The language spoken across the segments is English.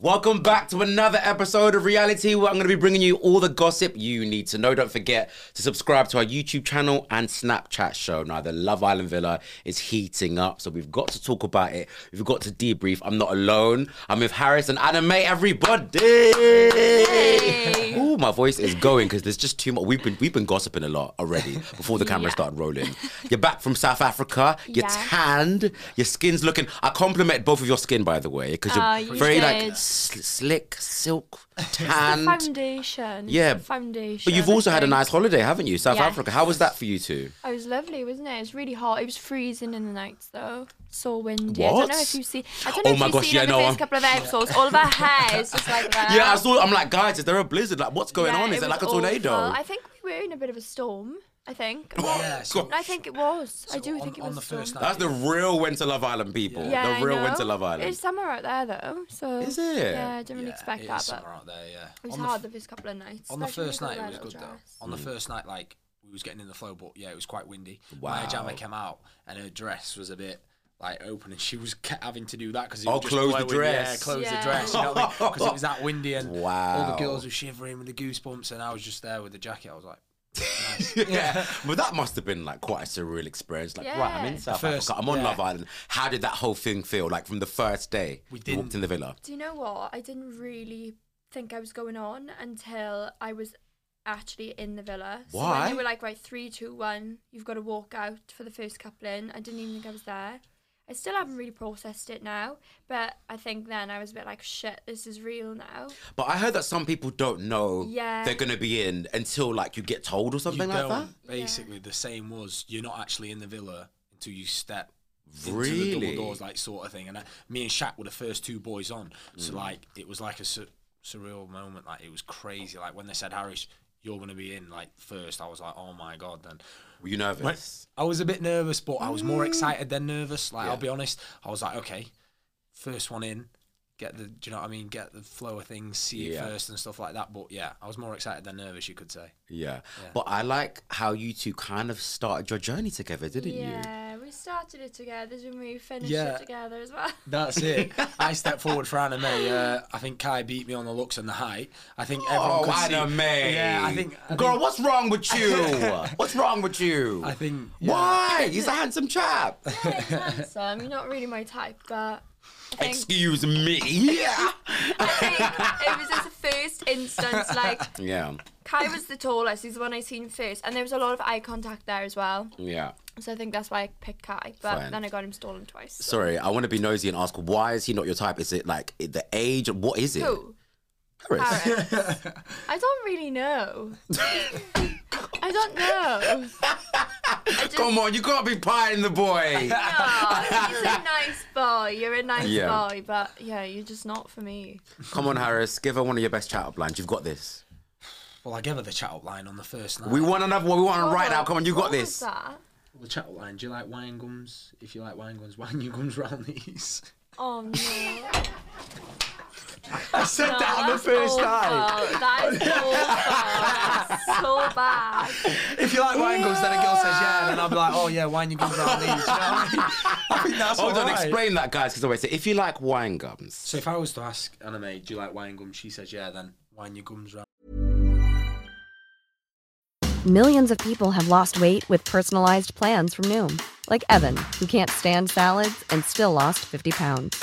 Welcome back to another episode of Reality where I'm going to be bringing you all the gossip you need to know. Don't forget to subscribe to our YouTube channel and Snapchat show. Now, the Love Island Villa is heating up, so we've got to talk about it. We've got to debrief. I'm not alone. I'm with Haris and Anna-May, everybody. Ooh, my voice is going because there's just too much. We've been we've been gossiping a lot already before the camera Yeah. started rolling. You're back from South Africa. You're Yeah. tanned. Your skin's looking. I compliment both of your skin, by the way, because you're Oh, you very like. Sl- slick, silk, tanned. foundation. Yeah. The foundation. But you've also had a nice holiday, haven't you? South Yes. Africa. How was that for you two? It was lovely, wasn't it? It was really hot. It was freezing in the nights though. So windy. I don't know What? if you see. I don't Oh know if my you've gosh, seen yeah, on the no, first I'm- couple of episodes. All of our hair is just like that. Yeah, I saw. I'm like, guys, is there a blizzard? Like, what's going Yeah, on? Is it, was like a tornado? awful. I think we were in a bit of a storm. I think. Well, Yeah, so- I think it was. I do on- think it on was the storm. first night- That's the real Winter Love Island people. Yeah, the I real know. Winter Love Island. It's summer out there though, so Is it? Yeah, I didn't really Yeah, expect it that, is but summer out there, yeah. it was on the, hard f- the first couple of nights. on the especially first with night, the it was little good though. dress. On the first night, like we was getting in the flow, but yeah, it was quite windy. Wow. Maya Jama came out, and her dress was a bit like open, and she was kept having to do that because Oh, close the dress. Yeah, close Yeah. the dress. You know Because it was that windy, and all Wow. the girls were shivering with the goosebumps, and I was just there with the jacket. I was like, nice. yeah, but that must have been like quite a surreal experience. Like, right, I'm in South first- Africa. I'm on yeah. Love Island. How did that whole thing feel? Like from the first day We you walked didn't- in the villa. Do you know what? I didn't really think I was going on until I was actually in the villa. So Why? when they were like, right, three, two, one, you've got to walk out for the first couple in, I didn't even think I was there. I still haven't really processed it now, but I think then I was a bit like, shit, this is real now. But I heard that some people don't know Yeah. they're gonna be in until like you get told or you something like don't. that. Basically, the same was you're not actually in the villa until you step into the Really? double doors, like sort of thing. And I, me and Shaq were the first two boys on, Mm. so like it was like a sur- surreal moment. Like it was crazy. Like when they said Haris, you're gonna be in like first, I was like, oh my god. Then Were you nervous? I was a bit nervous, but I was more mm. excited than nervous. Like Yeah. I'll be honest, I was like, okay, first one in. Get the, do you know what I mean? Get the flow of things, see Yeah. it first and stuff like that. But yeah, I was more excited than nervous, you could say. Yeah. But I like how you two kind of started your journey together, didn't you? Yeah, we started it together and we finished Yeah. it together as well. That's it. I stepped forward for Anna-May. Uh, I think Kai beat me on the looks and the height. I think everyone Oh, could see. Anna-May. Yeah, I think. I Girl, think, what's wrong with you? what's wrong with you? I think. yeah. Why? He's a handsome chap. Yeah, he's handsome. You're not really my type, but I think, Excuse me. Yeah. I think it was just a first instance, like, yeah. Kai was the tallest. He's the one I seen first, and there was a lot of eye contact there as well. Yeah. So I think that's why I picked Kai. But Fine. then I got him stolen twice. so- Sorry, I want to be nosy and ask why is he not your type? Is it like the age? What is it? Who? Haris. Haris. I don't really know. I don't know. I just, Come on, you can't be pieing the boy. No, he's a nice boy. You're a nice Yeah. boy, but yeah, you're just not for me. Come on, Haris, give her one of your best chat up lines. You've got this. Well, I gave her the chat up line on the first night. We want another one. We want it right now. Come on, you got What was this. that? the chat up line. Do you like wine gums? If you like wine gums, wine your gums round these. Oh no. I said No, that on the first awful. night. That is awful. so bad. If you like wine gums, then a girl says yeah, and then I'll be like, oh yeah, wine your gums round these. You know I mean? I think that's Hold on, alright. explain that, guys, because I always say if you like wine gums. So if I was to ask Anna-May, do you like wine gums? She says yeah, then wine your gums round. Millions of people have lost weight with personalized plans from Noom, like Evan, who can't stand salads and still lost 50 pounds.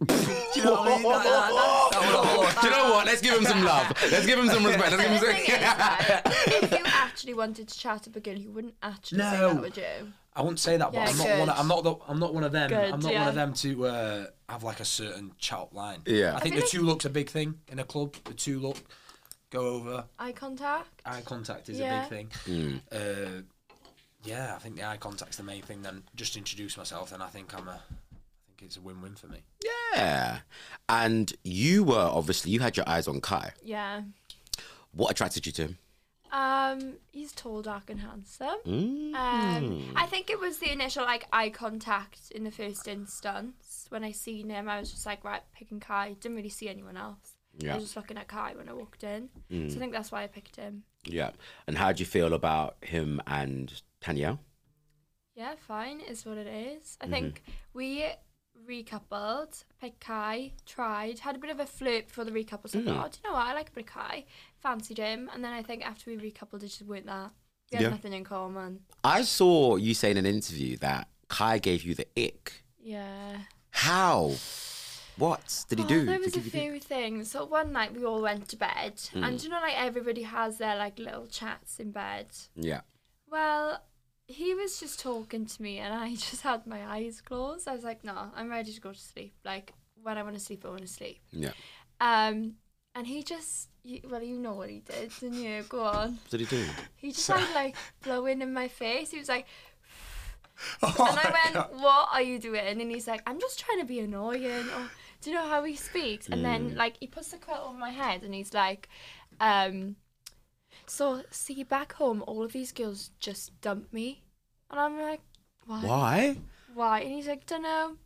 you know what I mean? That- that- Do you know what? Let's give him some love. Let's give him some respect. Let's give The him thing is, right, if you actually wanted to chat up a girl, you wouldn't actually say No. that, would you? I wouldn't say that, but Yeah, I'm not one. Of, I'm not. The, I'm not one of them. Good, I'm not one yeah. of them to uh, have like a certain chat line. Yeah. I think feel the like- two look's a big thing in a club. The two look, go over. Eye contact. Eye contact is Yeah. a big thing. Uh, yeah, I think the eye contact's the main thing. Then just introduce myself, and I think I'm a. I think it's a win-win for me. Yeah. And you were obviously you had your eyes on Kai. Yeah. What attracted you to him? Um, he's tall, dark, and handsome. Mm. Um, I think it was the initial like eye contact in the first instance. When I seen him, I was just like, right, picking Kai. Didn't really see anyone else. Yeah. I was just looking at Kai when I walked in. So I think that's why I picked him. Yeah. And how do you feel about him and Tanya? Yeah, fine is what it is. Mm-hmm. I think we recoupled, picked Kai, tried, had a bit of a flirt before the recoupled. So I Mm. thought, oh, do you know what? I like a bit of Kai. Fancied him. And then I think after we recoupled, it just weren't that. We had Yeah. nothing in common. I saw you say in an interview that Kai gave you the ick. Yeah. How? What did he Oh, do? There to was a give you the- few things. So one night we all went to bed, and you know, like everybody has their like little chats in bed. Yeah. Well, he was just talking to me, and I just had my eyes closed. I was like, "No, I'm ready to go to sleep. Like when I want to sleep, I want to sleep." Yeah. Um, and he just, you, well, you know what he did, didn't you? Go on. What did he do? He just started like blowing in my face. He was like, Oh and I went, "What are you doing?" And he's like, "I'm just trying to be annoying." Or do you know how he speaks? And then like he puts the quilt on my head, and he's like, um, "So see, back home, all of these girls just dump me," and I'm like, "Why? Why? Why?" And he's like, "Don't know."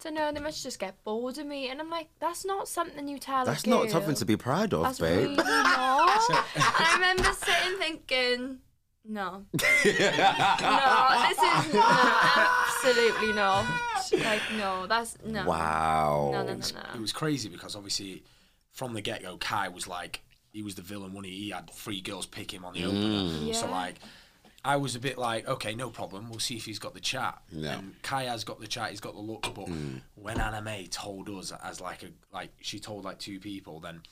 Don't know. They must just get bored of me, and I'm like, "That's not something you tell That's a not something to be proud of, That's babe. really not." and I remember sitting thinking, "No, no, this is no, absolutely not. Like, no, that's no. Wow. No, no, no, It no. was crazy because obviously, from the get go, Kai was like he was the villain when he, he had three girls pick him on the opener. Mm. So like. I was a bit like, okay, no problem. We'll see if he's got the chat. Yeah. And Kai has got the chat. He's got the look. But mm. when Anna Anna-May told us as like a like she told like two people, then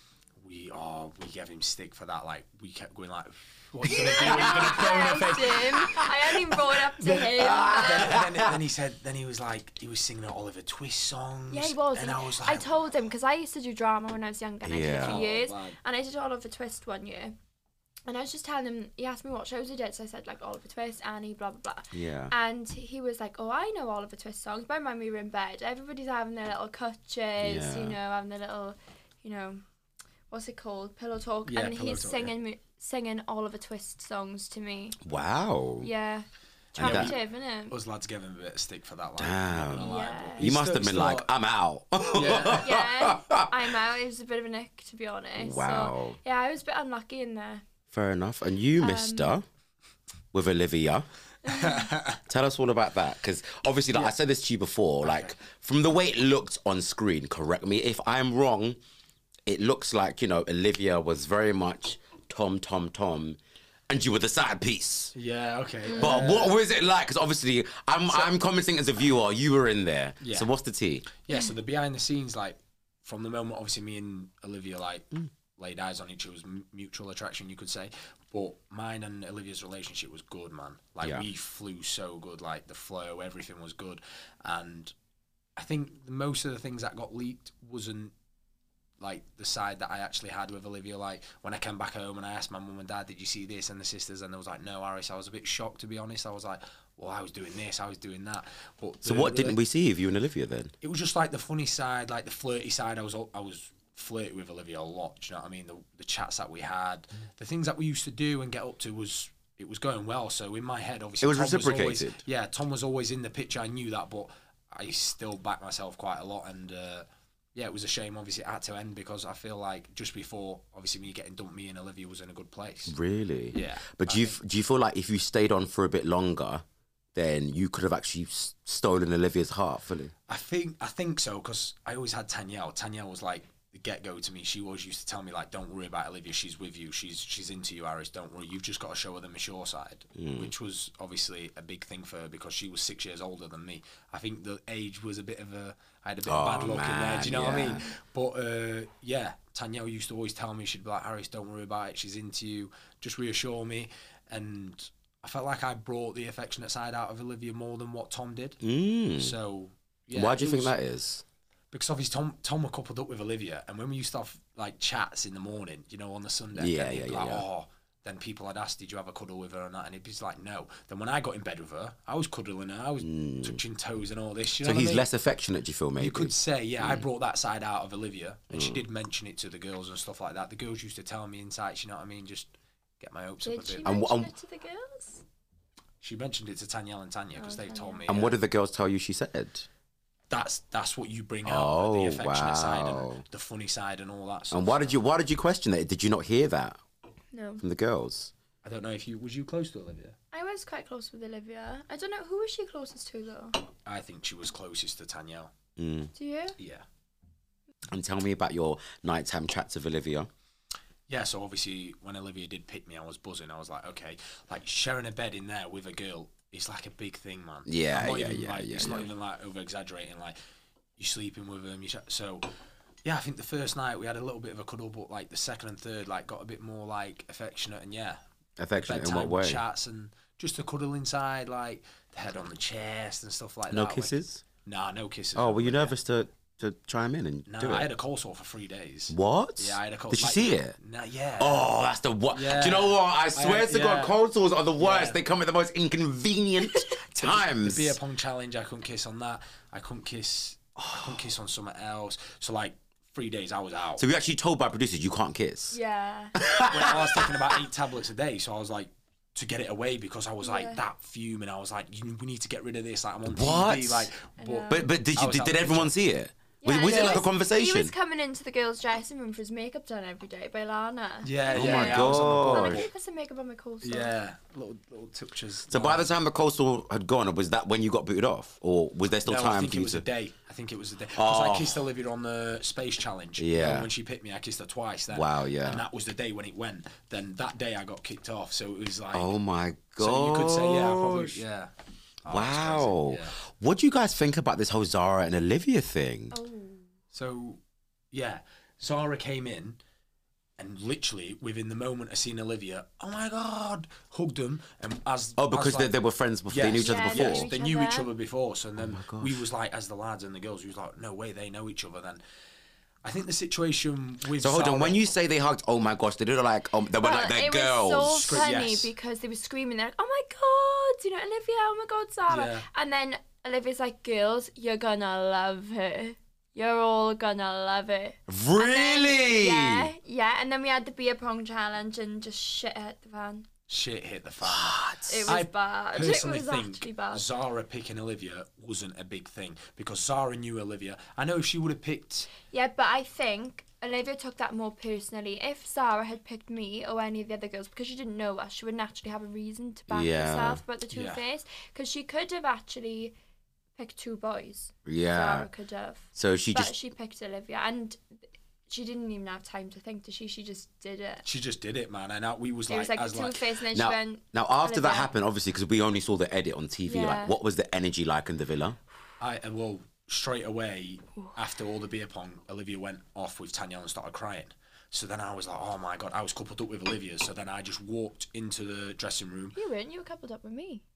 we oh we gave him stick for that. Like we kept going like, what are you gonna do? Are you gonna throw in her I face? him. I hadn't even brought it up to him. then, then, then he said, then he was like, he was singing Oliver Twist songs. Yeah, he was. And He- I was like, I told him because I used to do drama when I was younger, and I did it Yeah. for years. Oh, and I did Oliver Twist one year. And I was just telling him, he asked me what shows I did, so I said like Oliver Twist, Annie, blah blah blah. Yeah. And he was like, "Oh, I know Oliver Twist songs." By my we were in bed. Everybody's having their little cutches, Yeah. you know, having their little, you know, what's it called, pillow talk. Yeah, and pillow he's talk, singing mu singing Oliver Twist songs to me. Wow. Yeah, And that- attractive, isn't it? us lads gave him a bit of stick for that. Like, Damn. I'm not gonna lie, Yeah. but You he's must still- have been still- like, I'm out. Yeah. yeah, I'm out. It was a bit of a nick, to be honest. Wow. So, yeah, I was a bit unlucky in there. Fair enough. And you, Um, Mister, with Olivia. Tell us all about that, because obviously, like I said this to you before, like from the way it looked on screen. Correct me if I'm wrong. It looks like you know Olivia was very much Tom, Tom, Tom, and you were the side piece. Yeah, okay. But what was it like? Because obviously, I'm I'm commenting as a viewer. You were in there. Yeah. So what's the tea? Yeah, so the behind the scenes, like from the moment, obviously, me and Olivia like mm. laid eyes on each other's mutual attraction, you could say. But mine and Olivia's relationship was good, man. Like Yeah. we flew so good, like the flow, everything was good, and I think most of the things that got leaked wasn't like the side that I actually had with Olivia. Like when I came back home and I asked my mum and dad, "Did you see this?" and the sisters, and they was like, "No, Aris." I was a bit shocked to be honest. I was like, "Well, I was doing this, I was doing that." But So the- what the- didn't we see of you and Olivia then? it was just like the funny side, like the flirty side. I was I was flirty with Olivia a lot. Do you know what I mean? The the chats that we had, the things that we used to do and get up to was it was going well. So in my head, obviously, It was Tom always- reciprocated. yeah, Tom was always in the picture. I knew that, but I still back myself quite a lot. And uh, yeah, it was a shame. Obviously, it had to end because I feel like just before, obviously, me getting dumped, me and Olivia was in a good place. Really? Yeah, But do you do you feel like if you stayed on for a bit longer, then you could have actually s- stolen Olivia's heart fully? I think I think so because I always had Tanyel. Tanyel was like the get go to me. She always used to tell me like, "Don't worry about Olivia. She's with you. She's she's into you, Aris. Don't worry. You've just got to show her the mature side," which was obviously a big thing for her because she was six years older than me. I think the age was a bit of a I had a bit of bad Oh, luck in there. Do you know what I mean? But uh, yeah, Tanyel used to always tell me she'd be like, "Aris, don't worry about it. She's into you. Just reassure me." And I felt like I brought the affectionate side out of Olivia more than what Tom did. Mm. So. Yeah, Why do you think was- that is? Because obviously Tom Tom were coupled up with Olivia, and when we used to have like chats in the morning, you know, on the Sunday, Yeah, then yeah, be yeah, like, yeah. oh. Then people had asked, "Did you have a cuddle with her?" or not? and he'd be like, "No." Then when I got in bed with her, I was cuddling her, I was touching toes and all this. You know Mm. So what I he's mean? less affectionate, do you feel, maybe? You could say, yeah, Mm. I brought that side out of Olivia, and she did mention it to the girls and stuff like that. The girls used to tell me insights, you know what I mean? Just get my hopes up a bit. And wh- mention and- it to the girls? She mentioned it to Tanya and Tanya because Oh, they've told me. And yeah. what did the girls tell you she said? That's that's what you bring out Oh, the affectionate side and the funny side and all that. Stuff. And why did you why did you question it? Did you not hear that No. from the girls? I don't know if you was you close to Olivia. I was quite close with Olivia. I don't know who was she closest to though. I think she was closest to Tanyel. Mm. Do you? Yeah. And tell me about your nighttime chats with Olivia. Yeah, so obviously when Olivia did pick me, I was buzzing. I was like, okay, like sharing a bed in there with a girl is like a big thing, man. Yeah, yeah, even, yeah, like, yeah, It's not even like over exaggerating. Like you're sleeping with them. You sh- so yeah, I think the first night we had a little bit of a cuddle, but like the second and third, like got a bit more like affectionate and yeah, Affectionate in what way? chats and just a cuddle inside, like the head on the chest and stuff like No that. No kisses? Nah, no kisses. Oh, were you nervous to, to chime in and No, do it? I had a cold sore for three days. what? Yeah, I had a cold. Did you like- see it? Nah, yeah. Oh, that's the what. Yeah. Do you know what? I swear I- to God, yeah. cold sores are the worst. Yeah. They come at the most inconvenient times. The beer pong challenge, I couldn't kiss on that. I couldn't kiss. I couldn't oh. kiss on something else. So like three days, I was out. so we actually told by producers you can't kiss. Yeah. Well, I was taking about eight tablets a day, so I was like to get it away because I was like Yeah. that and I was like, you, we need to get rid of this. Like I'm on What? TV. Like, but, But but did you did, did everyone see it? Was, Yeah, was he it like a He conversation? was coming into the girls' dressing room for his makeup done every day by Lana. yeah, Oh yeah, my yeah, I was on the God. ball, I'm like, but- "Can put some makeup on my cold sore?" Yeah, little little touches. so by the time the coastal had gone, was that when you got booted off, or was there still no, I time think for it you was to? a day. I think it was a day because Oh. I kissed Olivia on the space challenge. you know, Yeah. when she picked me, I kissed her twice. Then. Wow, yeah. And that was the day when it went. Then that day I got kicked off. So it was like. Oh my god! So you could say, yeah, probably, yeah. Oh, that's wow. yeah. What do you guys think about this whole Zara and Olivia thing? Oh. So, yeah, Zara came in, and literally within the moment of seeing Olivia, oh my god, hugged them, and as Oh, because as, they, like- they were friends before. They knew each other Yeah, they before. Yes, knew they each knew each other. other before. So and then oh my gosh. we was like, as the lads and the girls, we was like, no way, they know each other. Then I think the situation with So hold on. When you say they hugged, oh my gosh, they did like um, they were like But they're it girls. was so Scre- funny yes. because they were screaming. They're like, "Oh my god!" You know, Olivia. Oh my god, Zara. Yeah. And then Olivia's like, "Girls, you're gonna love her. You're all gonna love it." really? Yeah, yeah. And then we had the beer pong challenge and just shit hit the fan. Shit hit the fan. It was I bad. It personally was think actually bad. Zara picking Olivia wasn't a big thing because Zara knew Olivia. I know if she would have picked Yeah, but I think Olivia took that more personally. If Zara had picked me or any of the other girls, because she didn't know us, she would naturally have a reason to back Yeah. herself about the two Yeah. face. Because she could have actually picked two boys. Yeah. Zara could have. So she but just she picked Olivia, and she didn't even have time to think, did she? She just did it. She just did it, man. And I, we was it like, was like as the two like, face, and then now she went. now after that happened, obviously because we only saw the edit on TV. Yeah. Like, what was the energy like in the villa? I uh, well straight away after all the beer pong, Olivia went off with Tanya and started crying. So then I was like, oh my god, I was coupled up with Olivia. So then I just walked into the dressing room. You weren't. You were coupled up with me I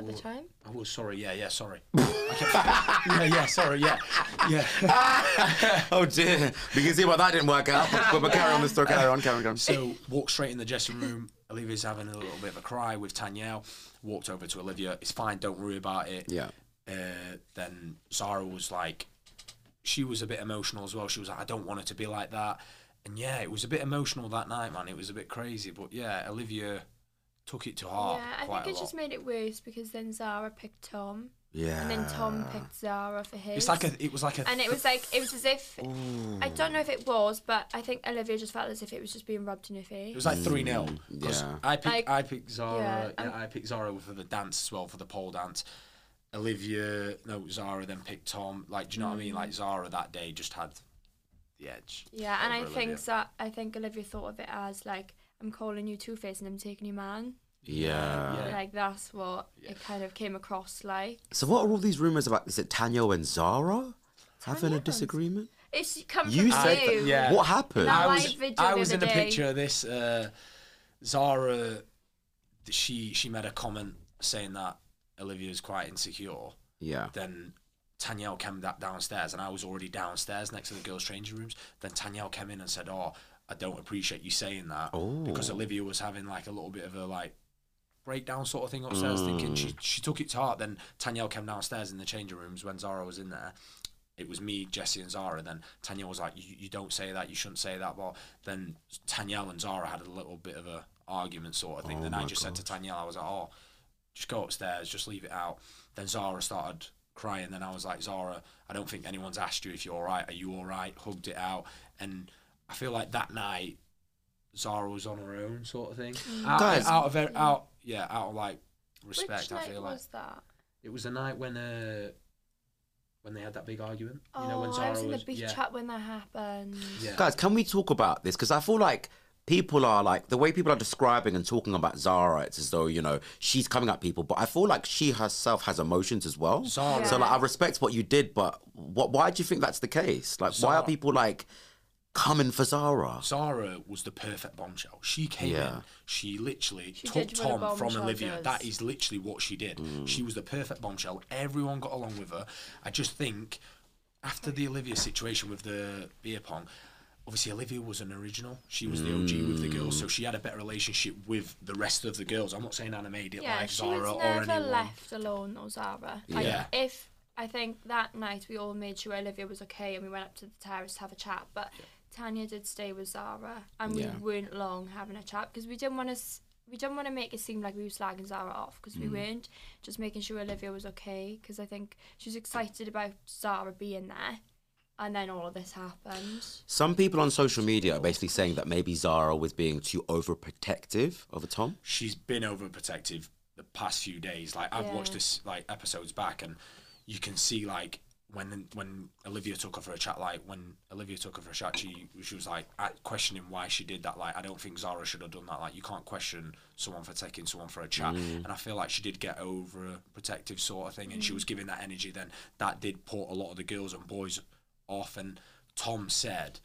at the time. I was sorry, yeah, yeah, sorry. Yeah, yeah, sorry, yeah, yeah. oh dear, we can see why that didn't work out. But, but carry on the story. Carry on. Carry on. So walk straight in the dressing room. Olivia's having a little bit of a cry with Tanyel. Walked over to Olivia. It's fine. Don't worry about it. Yeah. Uh, then Zara was like, she was a bit emotional as well. She was like, I don't want it to be like that. And yeah, it was a bit emotional that night, man. It was a bit crazy. But yeah, Olivia took it to heart yeah, I think a it just made it worse because then Zara picked Tom. Yeah. and then Tom picked Zara for his. It's like a. It was like a. and it was like it was as if Ooh. I don't know if it was, but I think Olivia just felt as if it was just being rubbed in her face. It was like three 0 yeah. I picked Like- I picked Zara. yeah, Yeah, um, I picked Zara for the dance as well for the pole dance. Olivia, no Zara, then picked Tom. Like, do you know what I mean? Like Zara that day just had the edge. yeah, and I over think Olivia. that I think Olivia thought of it as like I'm calling you Two Face and I'm taking you man. Yeah. Yeah. Like that's what it kind of came across like. So what are all these rumors about? Is it Tanya and Zara having a disagreement? It's come You from said you. that- yeah. What happened? That I was, video I the was in other a picture of this. Uh, Zara, she she made a comment saying that Olivia's quite insecure. Yeah. Then Tanyel came da- downstairs, and I was already downstairs next to the girls' changing rooms. Then Tanyel came in and said, "Oh, I don't appreciate you saying that because oh. Olivia was having like a little bit of a like." breakdown sort of thing upstairs thinking she mm. she took it to heart then Tanyel came downstairs in the changing rooms when Zara was in there it was me, Jessie, and Zara. Then Tanyel was like, you, "You don't say that. You shouldn't say that." But then Tanyel and Zara had a little bit of a argument, sort of thing. Oh then I just said to Tanyel, "I was like, oh, just go upstairs, just leave it out." Then Zara started crying. Then I was like, "Zara, I don't think anyone's asked you if you're all right. Are you all right?" Hugged it out, and I feel like that night Zara was on her own, sort of thing. Out, Guys- out of it- out, yeah, out of like respect. Which I night feel like was that? it was the night when uh when they had that big argument. Oh, you know when Zara I was in the beach yeah. chat when that happened. Yeah. Guys, can we talk about this? Because I feel like people are like the way people are describing and talking about Zara. It's as though you know she's coming at people, but I feel like she herself has emotions as well. Zara- So like, I respect what you did, but what? Why do you think that's the case? Like, why are Zara- people like coming for Zara? Zara was the perfect bombshell. She came Yeah. in, she literally She took did what a Tom from Olivia. does. That is literally what she did. Mm. She was the perfect bombshell. Everyone got along with her. I just think after the Olivia situation with the beer pong, obviously Olivia was an original. She was the OG with the girls, so mm. she had a better relationship with the rest of the girls. I'm not saying Anna made it Yeah, like she Zara was or never left alone or Zara. Like, Yeah. if I think that night we all made sure Olivia was okay and we went up to the terrace to have a chat, but Tanya did stay with Zara and Yeah. we weren't long having a chat because we didn't want to. We didn't want to make it seem like we were slagging Zara off because we Mm. weren't. Just making sure Olivia was okay because I think she was excited about Zara being there, and then all of this happened. Some people on social media are basically saying that maybe Zara was being too overprotective over Tom. she's been overprotective the past few days. Like I've watched this like episodes back, and you can see like when when Olivia took her for a chat, like when Olivia took her for a chat, she she was like at- questioning why she did that. Like I don't think Zara should have done that. Like you can't question someone for taking someone for a chat, mm. and I feel like she did get over a protective sort of thing, and she mm. was giving that energy. Then that did put a lot of the girls and boys off, and Tom said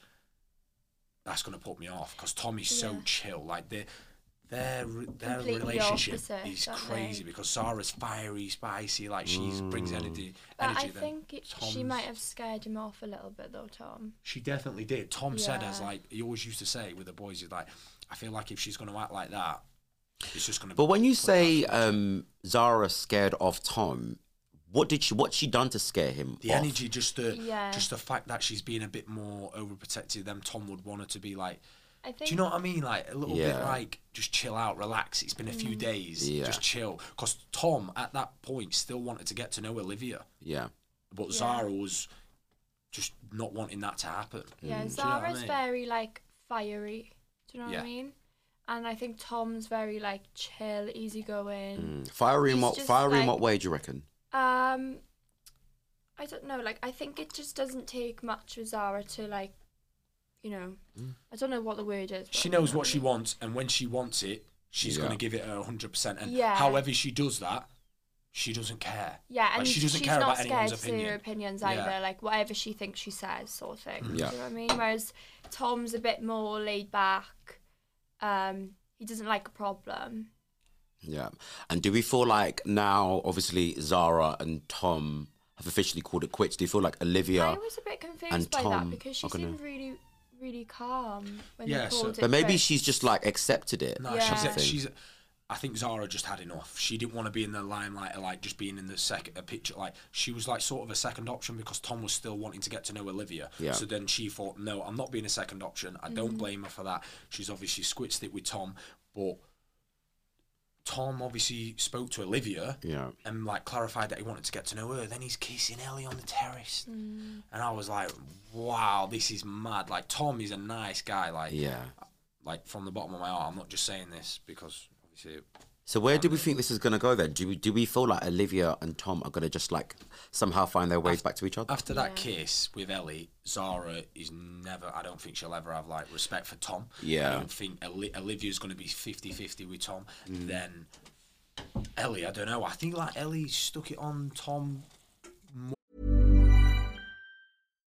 that's going to put me off because Tommy's so Yeah. chill. Like they, their their Completely relationship opposite, is crazy they? because Zara's fiery, spicy. Like she brings energy. But energy I then think it, she might have scared him off a little bit though, Tom. She definitely did. Tom said as like he always used to say with the boys, he's like, I feel like if she's going to act like that, it's just going to. But when you say um, Zara scared off Tom, what did she? What she done to scare him? the off? energy, just the Yeah. just the fact that she's being a bit more overprotective, then Tom would want her to be like. I think. Do you know what I mean? Like a little bit like just chill out, relax. It's been a Mm. few days, Yeah. just chill. Because Tom at that point still wanted to get to know Olivia, Yeah. but Zara was just not wanting that to happen. Yeah, Do you know I Zara's mean? very like fiery. Do you know what I mean? And I think Tom's very like chill, easygoing. Mm. Fiery in what? just Fiery in what way do you reckon? Um, I don't know. Like, I think it just doesn't take much for Zara to like, you know, I don't know what the word is. She knows what she wants, and when she wants it, she's Yeah. going to give it her hundred percent. And Yeah. however she does that, she doesn't care. Yeah, Like, and she doesn't she's care not about scared anyone's to opinion. her opinions Yeah. either. Like whatever she thinks she says, sort of thing. Yeah. Do you know what I mean? Whereas Tom's a bit more laid back. Um, he doesn't like a problem. Yeah. And do we feel like now, obviously, Zara and Tom have officially called it quits? Do you feel like Olivia? I was a bit confused and by Tom that because she gonna- seemed really, really calm when Yeah, so- called it. but maybe quits. she's just like accepted it. No, Yeah. she's thing. she's. I think Zara just had enough. She didn't want to be in the limelight, of, like just being in the second a picture. Like she was like sort of a second option because Tom was still wanting to get to know Olivia. Yeah. So then she thought, no, I'm not being a second option. I don't mm-hmm. blame her for that. She's obviously squitched it with Tom, but Tom obviously spoke to Olivia Yeah. and like clarified that he wanted to get to know her. Then he's kissing Ellie on the terrace, Mm. and I was like, "Wow, this is mad!" Like Tom is a nice guy. Like, Yeah. like from the bottom of my heart, I'm not just saying this because obviously So where do we think this is going to go then? Do we do we feel like Olivia and Tom are going to just like somehow find their ways back to each other? After that kiss with Ellie, Zara is never, I don't think she'll ever have like respect for Tom. Yeah. I don't think Oli- Olivia's going to be 50 50 with Tom. Mm. Then Ellie, I don't know. I think like Ellie stuck it on Tom.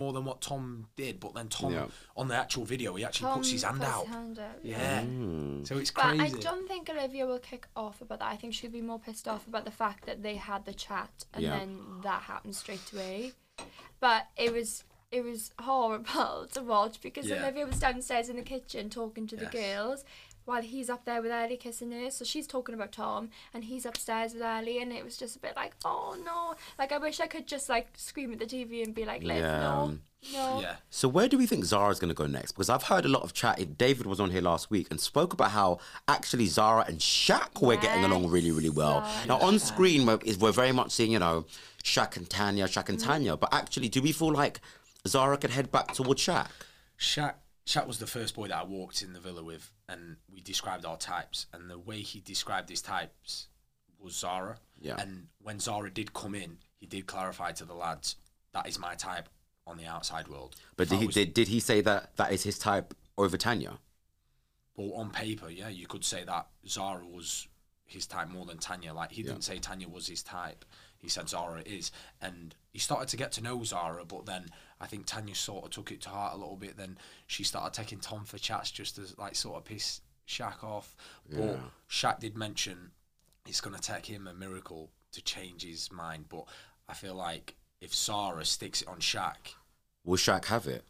More than what Tom did, but then Tom Yeah. on the actual video he actually Tom puts his hand puts out. hand out, Yeah, Mm. so it's crazy. But. I don't think Olivia will kick off about that. I think she'll be more pissed off about the fact that they had the chat and Yeah. then that happened straight away. But it was it was horrible to watch because Yeah. Olivia was downstairs in the kitchen talking to the girls while he's up there with Ellie kissing her. So she's talking about Tom and he's upstairs with Ellie and it was just a bit like, oh no. Like I wish I could just like scream at the TV and be like, Liv, Yeah. no, um, no. yeah, So where do we think Zara's going to go next? Because I've heard a lot of chat. David was on here last week and spoke about how actually Zara and Shaq were getting along really, really well. Zara now on Shaq. screen, we're, we're very much seeing you know Shaq and Tanya, Shaq and mm. Tanya. But actually, do we feel like Zara could head back towards Shaq? Shaq, Shaq was the first boy that I walked in the villa with, and we described our types. And the way he described his types was Zara. Yeah. And when Zara did come in, he did clarify to the lads that is my type on the outside world. But did he was- did, did he say that that is his type over Tanya? Well, on paper, yeah, you could say that Zara was his type more than Tanya. Like he Yeah. didn't say Tanya was his type. He said Zara is, and he started to get to know Zara. But then I think Tanya sort of took it to heart a little bit. Then she started taking Tom for chats just to like sort of piss Shaq off. But Yeah. Shaq did mention it's going to take him a miracle to change his mind. But I feel like if Zara sticks it on Shaq, Will Shaq have it?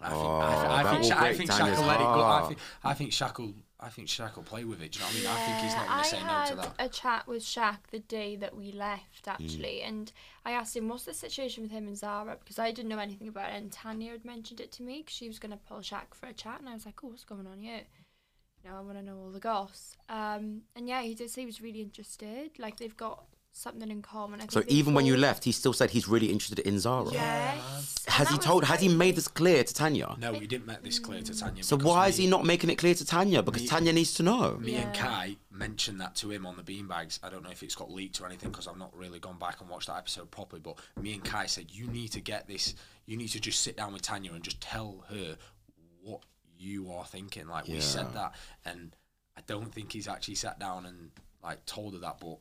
I think, Oh, I, th- I think, I think Shaq will let it go. I think, I think Shaq will. I think Shaq will play with it. Do you know what I mean? I think he's not going to say no to that. I had a chat with Shaq the day that we left, Mm. actually, and I asked him, "What's the situation with him and Zara?" Because I didn't know anything about it, and Tanya had mentioned it to me because she was going to pull Shaq for a chat, and I was like, "Oh, what's going on here?" You know, I want to know all the goss. Um, and yeah, he did say he was really interested. Like they've got something in common. I So think they even when you left, he still said he's really interested in Zara. yes. Has he was told? Has he made this clear to Tanya? No, we didn't make this clear to Tanya. So why me, is he not making it clear to Tanya? Because Me- Tanya needs to know. Me and Kai mentioned that to him on the beanbags. I don't know if it's got leaked or anything because I've not really gone back and watched that episode properly. But me and Kai said you need to get this. You need to just sit down with Tanya and just tell her what you are thinking. Like we said that, and I don't think he's actually sat down and like told her that, but.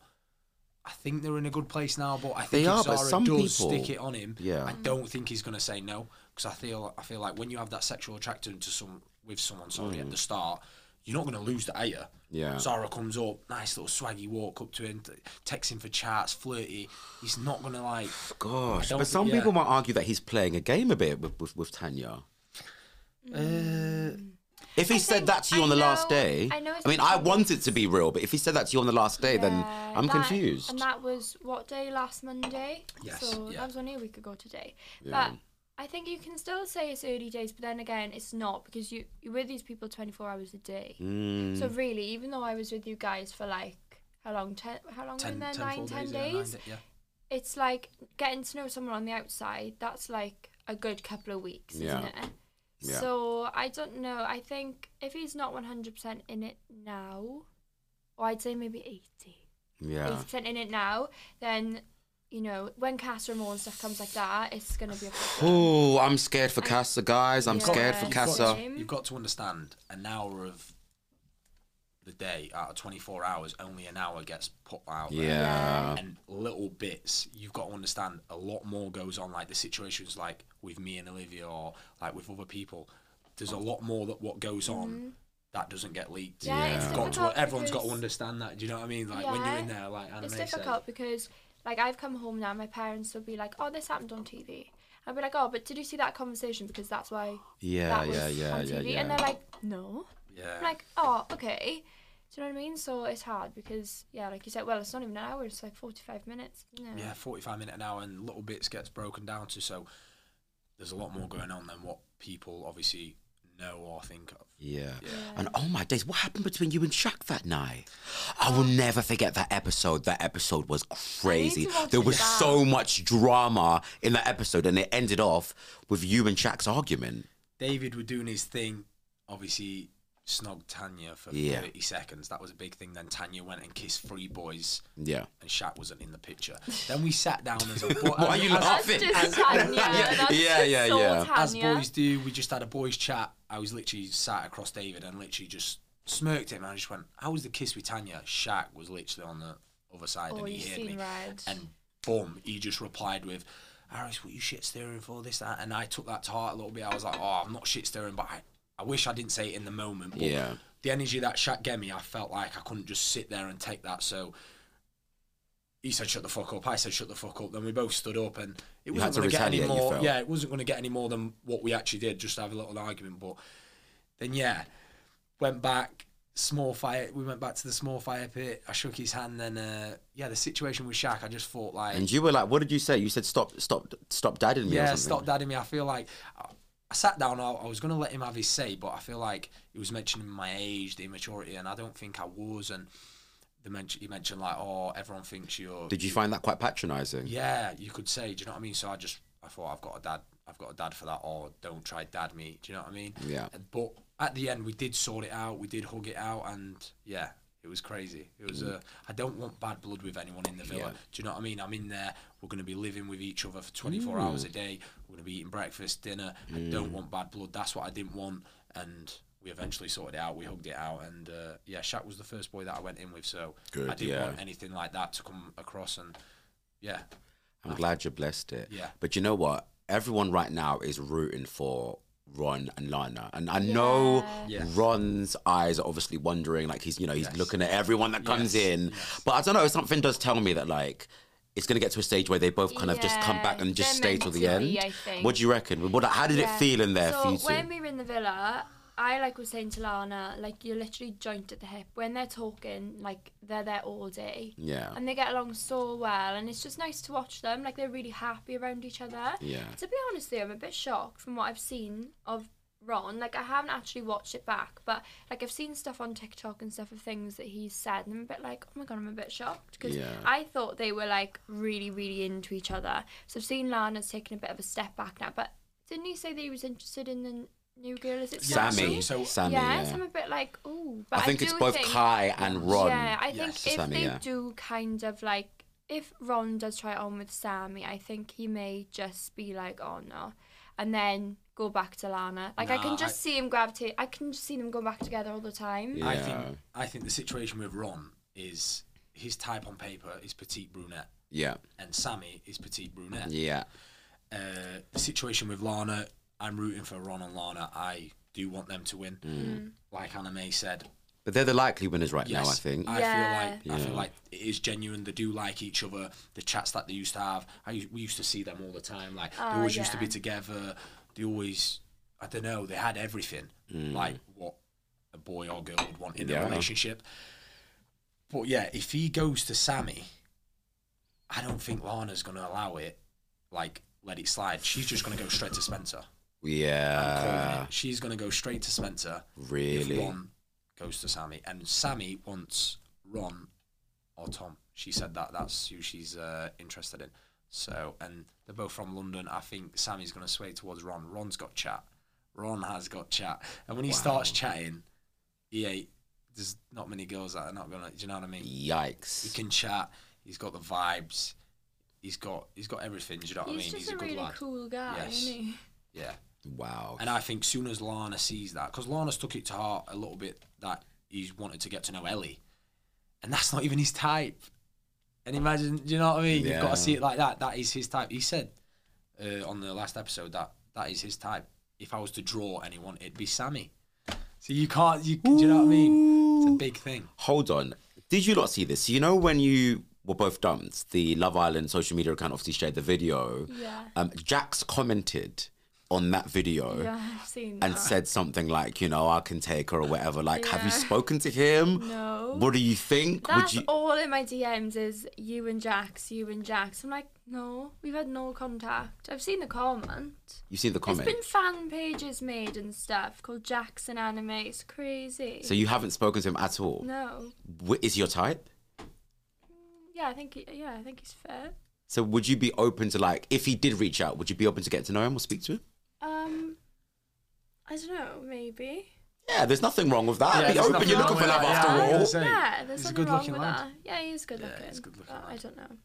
I think they're in a good place now, but I think They if are, but Zara some does people- stick it on him, Yeah. I don't think he's going to say no because I feel I feel like when you have that sexual attraction to some with someone, sorry, at the start, you're not going to lose that, are you? Mm. Yeah. Zara comes up, nice little swaggy walk up to him, t- texts him for chats, flirty. He's not going to like. Gosh, but some think- yeah. people might argue that he's playing a game a bit with with, with Tanya. If he I said think- that to you I on the last day, I know it's mean, I because- want it to be real, but if he said that to you on the last day, then I'm that- confused. And that was what day last Monday? Yes, So yeah. that was only a week ago today. Yeah. But I think you can still say it's early days, but then again, it's not because you you're with these people 24 hours a day. Mm. So really, even though I was with you guys for like how long? Ten, how long? were we 10, in there? 10 ten days, yeah, nine days. yeah. It's like getting to know someone on the outside. That's like a good couple of weeks, Yeah. isn't it? Yeah. So I don't know. I think if he's not 100% in it now, or I'd say maybe 80 yeah. eighty percent in it now, then you know when Casa Amor and stuff comes like that, it's gonna be a problem. Oh, I'm scared for I- Casa, guys. I'm Yeah. scared for You've You've got, Casa. You've got to understand an hour of the day out of 24 hours, only an hour gets put out there. Yeah. And little bits, you've got to understand a lot more goes on. Like the situations like with me and Olivia or like with other people, there's a lot more that what goes on that doesn't get leaked. Mm-hmm. Yeah, it's You've got to, everyone's got to understand that. Do you know what I mean? Like when you're in there, like Anna it's May said. difficult because like I've come home now, my parents will be like, "Oh, this happened on TV." I'd be like, "Oh, but did you see that conversation? Because that's why Yeah, that was yeah, yeah, on yeah, TV." yeah. And they're like, "No." Yeah. I'm like, "Oh, okay." Do you know what I mean? So it's hard because yeah, like you said, well, it's not even an hour; it's like forty-five minutes. Isn't yeah, 45 minute an hour and little bits gets broken down to. So there's a lot more going on than what people obviously know or think of. Yeah. And oh my days, what happened between you and Shaq that night? I will never forget that episode. That episode was crazy. There was back. so much drama in that episode, and it ended off with you and Shaq's argument. David was doing his thing, obviously snogged Tanya for Yeah. 30 seconds. That was a big thing. Then Tanya went and kissed three boys. Yeah. And Shaq wasn't in the picture. Then we sat down as a boy. Why are you That's laughing? just Tanya. That's yeah, just yeah, so yeah. As boys do, we just had a boys' chat. I was literally sat across David and literally just smirked him. And I just went, How was the kiss with Tanya? Shaq was literally on the other side Oh, and he you heard me. seen red. And boom, he just replied with, Haris, what you shit stirring for this, that? And I took that to heart a little bit. I was like, Oh, I'm not shit stirring, but I, I wish I didn't say it in the moment. But Yeah. the energy that Shaq gave me, I felt like I couldn't just sit there and take that. So he said, "Shut the fuck up." I said, "Shut the fuck up." Then we both stood up, and it You wasn't going to get any more. Yeah, it wasn't going to get any more than what we actually did. Just to have a little argument, but then yeah, went back. Small fire. We went back to the small fire pit. I shook his hand. Then uh, yeah, the situation with Shaq, I just thought like, And you were like, what did you say? You said, stop, stop, stop dadding me or yeah, stop dadding me. I feel like I, sat down. I, I was going to let him have his say, but I feel like he was mentioning my age, the immaturity, and I don't think I was. And the he mentioned like, oh, everyone thinks you're. Did you find that quite patronising? Yeah, you could say. Do you know what I mean? So I just I thought I've got a dad. I've got a dad for that. Or don't try dad me. Do you know what I mean? Yeah. But at the end, we did sort it out. We did hug it out, and yeah. It was crazy. It was. Uh, I don't want bad blood with anyone in the villa. Yeah. Do you know what I mean? I'm in there. We're going to be living with each other for 24 hours a day. We're going to be eating breakfast, dinner. I don't want bad blood. That's what I didn't want. And we eventually sorted it out. We hugged it out. And uh, yeah, Shaq was the first boy that I went in with. So Good, I didn't yeah. want anything like that to come across. And yeah, I'm glad you blessed it. Yeah. But you know what? Everyone right now is rooting for Ron and Lana. And I know Yes. Ron's eyes are obviously wondering, like he's, you know, he's Yes. looking at everyone that comes Yes, in. But I don't know, something does tell me that like it's gonna get to a stage where they both kind of just come back and just they're stay till the to end. be, What do you reckon? What, how did Yeah. it feel in there so for you two? when we were in the villa, I like was saying to Lana, like you're literally joint at the hip. When they're talking, like they're there all day. Yeah. And they get along so well, and it's just nice to watch them. Like they're really happy around each other. Yeah. To be honest, though, I'm a bit shocked from what I've seen of Ron. Like I haven't actually watched it back, but like I've seen stuff on TikTok and stuff of things that he's said, and I'm a bit like, oh my god, I'm a bit shocked because Yeah. I thought they were like really, really into each other. So I've seen Lana's taken a bit of a step back now, but didn't he say that he was interested in the new girl? Is it Samie. So- Samie, yes, yeah. I'm a bit like, oh, but I think it's do both think, Kai and Ron. Yeah, I think Yes. if Samie, they yeah. do kind of like, if Ron does try it on with Samie, I think he may just be like, oh no, and then go back to Lana. Like I can just I- see him gravitate. I can just see them go back together all the time. Yeah. I think I think the situation with Ron is his type on paper is petite brunette, Yeah. and Samie is petite brunette. Yeah. Uh, the situation with Lana, I'm rooting for Ron and Lana. I do want them to win. Mm. Like Anna May said, But they're the likely winners right yes, now, I think. I Yeah. feel like I feel like it is genuine. They do like each other. The chats that they used to have, I we used to see them all the time. Like they Oh, always used to be together. They always, I don't know, they had everything Mm. like what a boy or girl would want in Yeah. a relationship. But yeah, if he goes to Samie, I don't think Lana's going to allow it. Like let it slide. She's just going to go straight to Spencer. I'm calling Yeah. She's going to go straight to Spencer. Really? If Ron goes to Samie, and Samie wants Ron or Tom. She said that that's who she's uh, interested in. So, and they're both from London. I think Samie's going to sway towards Ron. Ron's got chat. Ron has got chat, and when he starts chatting, he ain't. There's not many girls that are not gonna. Do you know what I mean? Yikes. He can chat. He's got the vibes. He's got. He's got everything. Do you know what He's I mean? just He's a, a good really lad. cool guy, Yes. isn't he? Yeah. Wow. And I think soon as Lana sees that, because Lana's took it to heart a little bit that he's wanted to get to know Ellie, and that's not even his type. And imagine, do you know what I mean? You've got to see it like that. That is his type. He said uh, on the last episode that that is his type. If I was to draw anyone, it'd be Samie. So you can't. You, do you know what I mean? It's a big thing. Hold on. Did you not see this? You know when you were both dumped, the Love Island social media account obviously shared the video. Yeah. Um, Jax commented on that video Yeah, seen and that. said something like, you know, I can take her or whatever. Like, have you spoken to him? No. What do you think? That's Would you? all in my DMs is you and Jax, you and Jax. I'm like, no, we've had no contact. I've seen the comment. You see the comment. There's been fan pages made and stuff called Jackson Anna-May. It's crazy. So you haven't spoken to him at all. no. Wh- Is your type? Yeah, I think he, yeah, I think he's fair. So would you be open to like, if he did reach out, would you be open to get to know him or speak to him? Um, I don't know, maybe. Yeah, there's nothing wrong with that. Yeah, be there's open. nothing You're wrong looking for with love that, after yeah. all. Yeah. There's he's a nothing good wrong with lad. that. Yeah, he is good Yeah, looking. he's good looking but. I don't know.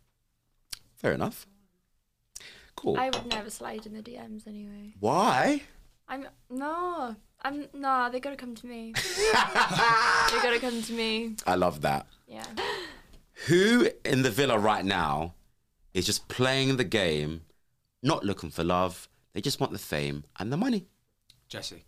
Fair enough. Cool. I would never slide in the DMs anyway. Why? I'm no, I'm no. They gotta come to me. they gotta come to me. I love that. Yeah. Who in the villa right now is just playing the game, not looking for love? They just want the fame and the money. Jessie.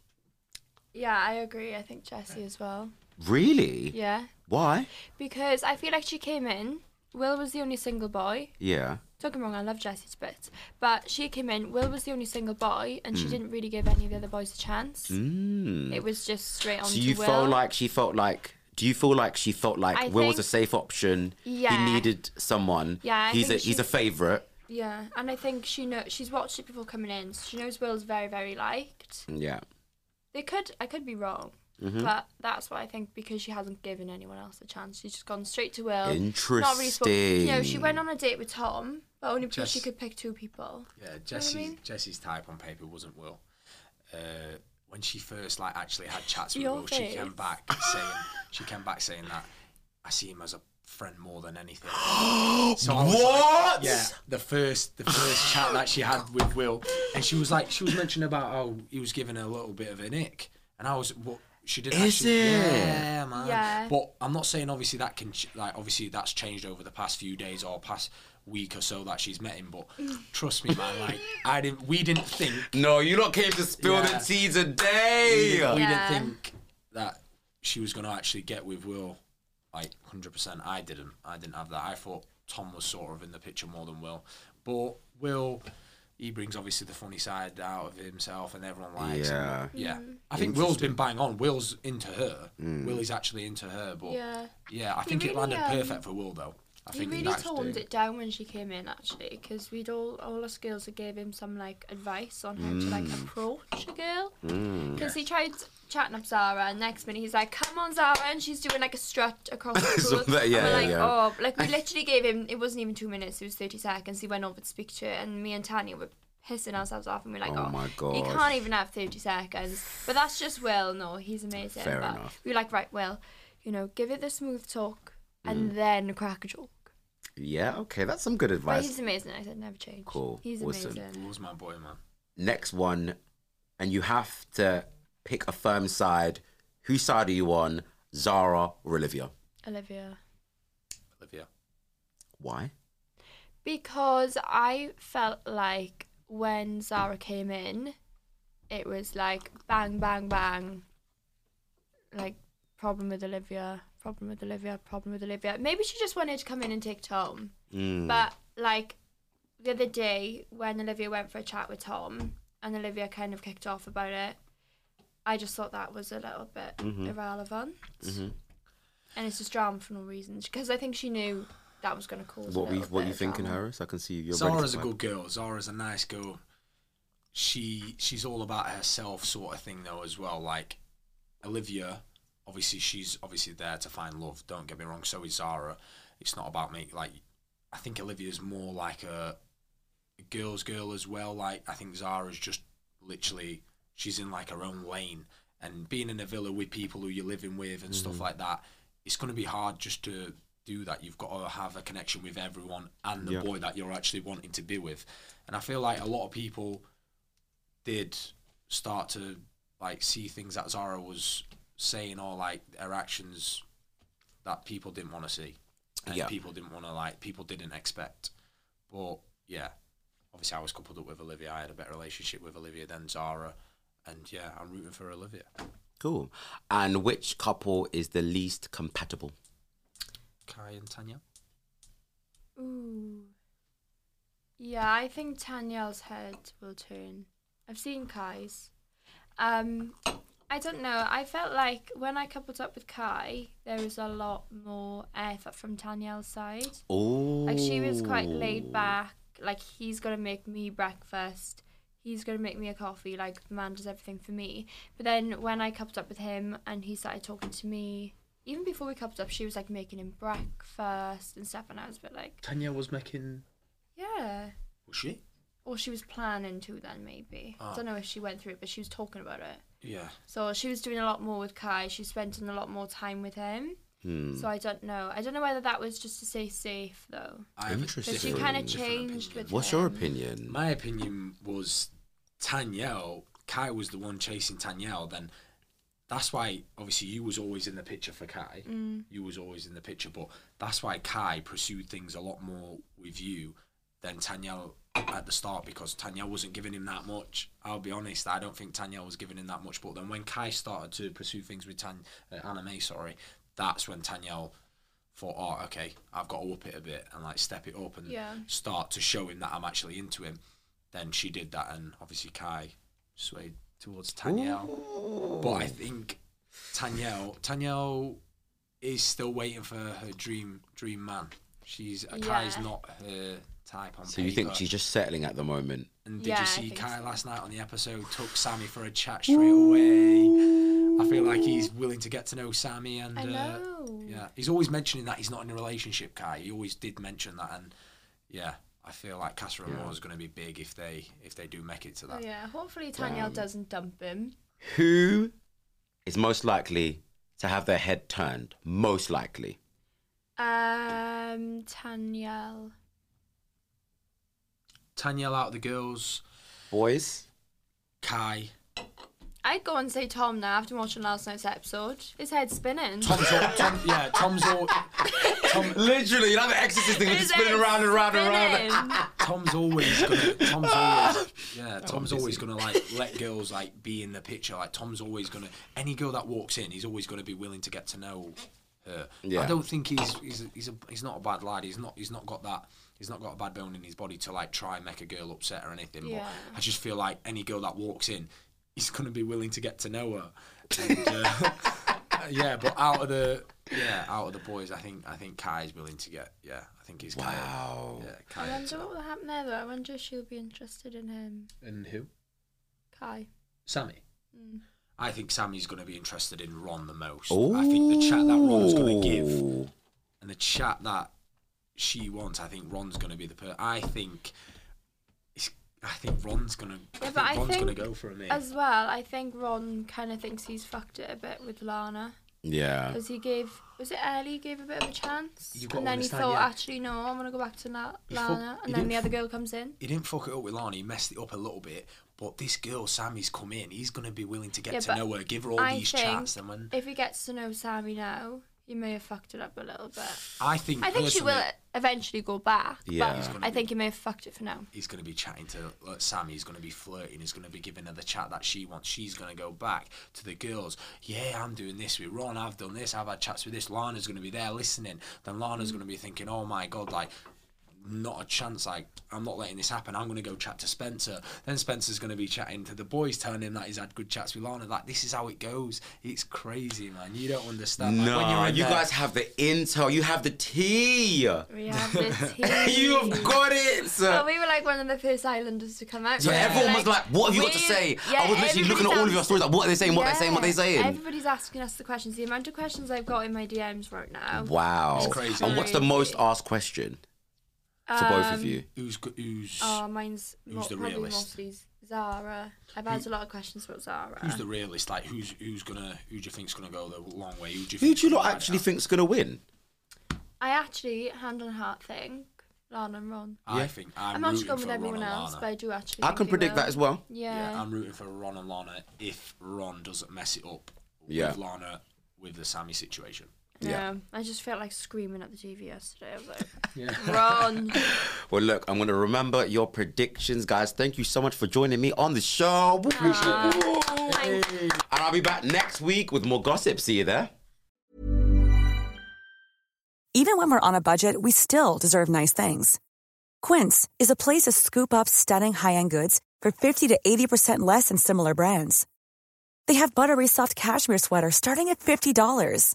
Yeah, I agree. I think Jessie as well. Really? Yeah, Why? because I feel like she came in. Will was the only single boy. Yeah. Don't get me wrong, I love Jessie to bits. But she came in, Will was the only single boy, and Hmm. she didn't really give any of the other boys a chance. Mm. It was just straight on So to you Will. felt like she felt like. Do you feel like she felt like I Will was a safe option? Yeah. He needed someone. Yeah, I He's a think he's a favorite. Yeah, and I think she know she's watched it before coming in, so she knows Will's very, very liked. Yeah. They could, I could be wrong, Mm-hmm. but that's what I think because she hasn't given anyone else a chance. She's just gone straight to Will. Interesting. Not really spoke- You know, she went on a date with Tom, but only because she could pick two people. Yeah, Jessie. mean? Jessie's type on paper wasn't Will. Uh, when she first like actually had chats with Your Will, she came back saying she came back saying that I see him as a friend more than anything. so I was like- What? yeah, the first the first chat that she had with Will, and she was like she was mentioning about how he was giving her a little bit of an ick, and I was what. She didn't Is actually, it? Yeah, man. Yeah. But I'm not saying obviously that can like obviously that's changed over the past few days or past week or so that she's met him. But mm. trust me, man, like I didn't, we didn't think No, you not came to spill Yeah. the tea we today. didn't, we Yeah. didn't think that she was going to actually get with Will, like 100%. I didn't. I didn't have that. I thought Tom was sort of in the picture more than Will. But Will, he brings obviously the funny side out of himself and everyone likes Yeah. him. Yeah. I think Will's been bang on. Will's into her. Will is actually into her. But yeah, Yeah. I He think it landed um, perfect for Will, though. I He really toned it down when she came in, actually, because we'd all all us girls had gave him some like advice on how to like Mm. approach a girl. Because he tried chatting up Zara, and next minute he's like, "Come on, Zara," and she's doing like a strut across the pool. yeah, and we're yeah, like, yeah. oh, like we literally gave him. It wasn't even two minutes; it was thirty seconds. He went over to speak to her, and me and Tanyel were pissing ourselves off, and we're like, Oh "Oh, my you God. can't even have thirty seconds." But that's just Will. No, he's amazing. Fair but enough. We were like, right, Will, you know, give it the smooth talk, Mm. and then crack a joke. Yeah, okay, that's some good But advice. he's amazing. I said never change. Cool. He's Awesome. amazing. Will's my boy, man. Next one, and you have to pick a firm side. Whose side are you on, Zara or Olivia? Olivia. Olivia. Why? Because I felt like when Zara came in, it was like bang, bang, bang. Like problem with Olivia, problem with Olivia, problem with Olivia. Maybe she just wanted to come in and take Tom. Mm. But like the other day when Olivia went for a chat with Tom and Olivia kind of kicked off about it, I just thought that was a little bit Mm-hmm. irrelevant. And it's just drama for no reason because I think she knew that was going to cause. What a we what bit you thinking, drama. Haris? I can see you're. Zara's a good girl. Zara's a nice girl. She she's all about herself, sort of thing, though, as well. Like Olivia, obviously she's obviously there to find love. Don't get me wrong. So is Zara. It's not about me. Like I think Olivia's more like a, a girl's girl as well. Like I think Zara's just literally she's in like her own lane. And being in a villa with people who you're living with and stuff mm-hmm. like that, it's going to be hard just to do that. You've got to have a connection with everyone and the Yeah. boy that you're actually wanting to be with. And I feel like a lot of people did start to like see things that Zara was saying all like her actions that people didn't want to see, and Yeah. people didn't want to like people didn't expect. But yeah, obviously I was coupled up with Olivia. I had a better relationship with Olivia than Zara, and yeah, I'm rooting for Olivia. Cool. And which couple is the least compatible? Kai and Tanyel. Ooh. Yeah, I think Tanyel's head will turn. I've seen Kai's. Um, I don't know. I felt like when I coupled up with Kai, there was a lot more effort from Tanyel's side. Oh. Like she was quite laid back. Like he's gonna make me breakfast. He's gonna make me a coffee. Like the man does everything for me. But then when I coupled up with him and he started talking to me, even before we coupled up, she was like making him breakfast and stuff, and I was a bit like, Tanyel was making. yeah. Was she? Or she was planning to then maybe. I Ah. don't know if she went through it, but she was talking about it. Yeah. So she was doing a lot more with Kai. She spent a lot more time with him. Hmm. So I don't know. I don't know whether that was just to stay safe though. I have a Interesting. But she kind of changed with What's your opinion? My opinion was Tanyel. Kai was the one chasing Tanyel. Then that's why obviously you was always in the picture for Kai. Mm. You was always in the picture, but that's why Kai pursued things a lot more with you than Tanyel at the start because Tanyel wasn't giving him that much. I'll be honest, I don't think Tanyel was giving him that much. But then when Kai started to pursue things with Tan uh, Anna-May, sorry, that's when Tanyel thought, oh, okay, I've got to up it a bit and like step it up and Yeah. start to show him that I'm actually into him. Then she did that, and obviously Kai swayed towards Tanyel. But I think Tanyel, Tanyel is still waiting for her dream dream man. She's Kai's Yeah. not her type on so you think she's just settling at the moment? And did Yeah, you see Kai so. last night on the episode took Samie for a chat straight away? I feel like he's willing to get to know Samie and I uh, yeah, he's always mentioning that he's not in a relationship. Kai, he always did mention that, and yeah, I feel like Casa Amor is going to be big if they if they do make it to that. yeah. Hopefully Tanyel doesn't dump him. Who is most likely to have their head turned? Most likely. Um, Tanyel. Tanyel out of the girls, Boys? Kai. I'd go and say Tom now after watching last night's episode. His head's spinning. Tom's all, Tom, yeah, Tom's all, Tom, Literally, you know the exorcist thing, His just spinning around and around and around. Tom's always gonna. Tom's always. Yeah, Oh, Tom's always gonna like let girls like be in the picture. Like Tom's always gonna. Any girl that walks in, he's always gonna be willing to get to know her. Yeah. I don't think he's he's he's a, he's not a bad lad. He's not he's not got that. He's not got a bad bone in his body to like try and make a girl upset or anything. Yeah. But I just feel like any girl that walks in, he's gonna be willing to get to know her. And, uh, yeah, but out of the yeah out of the boys, I think I think Kai's willing to get. Yeah, I think he's. Wow. Gonna, yeah, I Kai. wonder what will happen there though. I wonder if she'll be interested in him. And who? Kai. Samie. Mm. I think Samie's going to be interested in Ron the most. I think the chat that Ron's going to give and the chat that she wants, I think Ron's going to be the per. I think. I think Ron's going to. Yeah, I but think I Ron's think going to go for a me. As well, I think Ron kind of thinks he's fucked it a bit with Lana. Yeah. Because he gave, was it Ellie gave a bit of a chance? You gotta and then he thought, yeah. actually, no, I'm going to go back to La- He fuck- Lana. he and then the other girl comes in. He didn't fuck it up with Lana. He messed it up a little bit. But this girl, Samie's come in. He's going to be willing to get Yeah, to know her, give her all I these think chats. And when if he gets to know Sammy now, he may have fucked it up a little bit. I think, I think she will eventually go back. Yeah. But I be- think he may have fucked it for now. he's going to be chatting to like, Samie. He's going to be flirting. He's going to be giving her the chat that she wants. She's going to go back to the girls. Yeah, I'm doing this with Ron. I've done this. I've had chats with this. Lana's going to be there listening. Then Lana's mm. going to be thinking, oh my god, like. Not a chance. Like I'm not letting this happen. I'm going to go chat to Spencer. Then Spencer's going to be chatting to the boys, telling him that he's had good chats with Lana. Like this is how it goes. It's crazy, man. You don't understand. Like, when No, you're you there- guys have the intel. You have the tea. We have the tea. You've got it. Well, we were like one of the first islanders to come out. So We were everyone was like, "What have you got to say?" yeah, I was literally looking at all of your stories, like, "What are they saying? What they're saying? What they're Yeah, saying?" Everybody's asking us the questions. The amount of questions I've got in my DMs right now. Wow. It's crazy. And what's the most asked question for both of Um, you? who's go- who's Oh, mine's Who's mo- the probably realist? mostly Zara. I've had a lot of questions about Zara. Who's the realist? Like, who's who's gonna who do you think's gonna go the long way? Who do you, Who think's do you gonna lot ride actually out? think's gonna win? I actually, hand on heart, think Lana and Ron. I think I'm, I'm, not rooting going for with everyone Ron and else, Lana. but I do actually. I think can they predict will. that as well. Yeah. Yeah, I'm rooting for Ron and Lana if Ron doesn't mess it up Yeah. with Lana with the Samie situation. Yeah. I just felt like screaming at the TV yesterday. I was like, run. Well, look, I'm going to remember your predictions, guys. Thank you so much for joining me on the show. Thank And I'll be back next week with more gossip. See you there. Even when we're on a budget, we still deserve nice things. Quince is a place to scoop up stunning high-end goods for 50 to 80% less than similar brands. They have buttery soft cashmere sweaters starting at $50,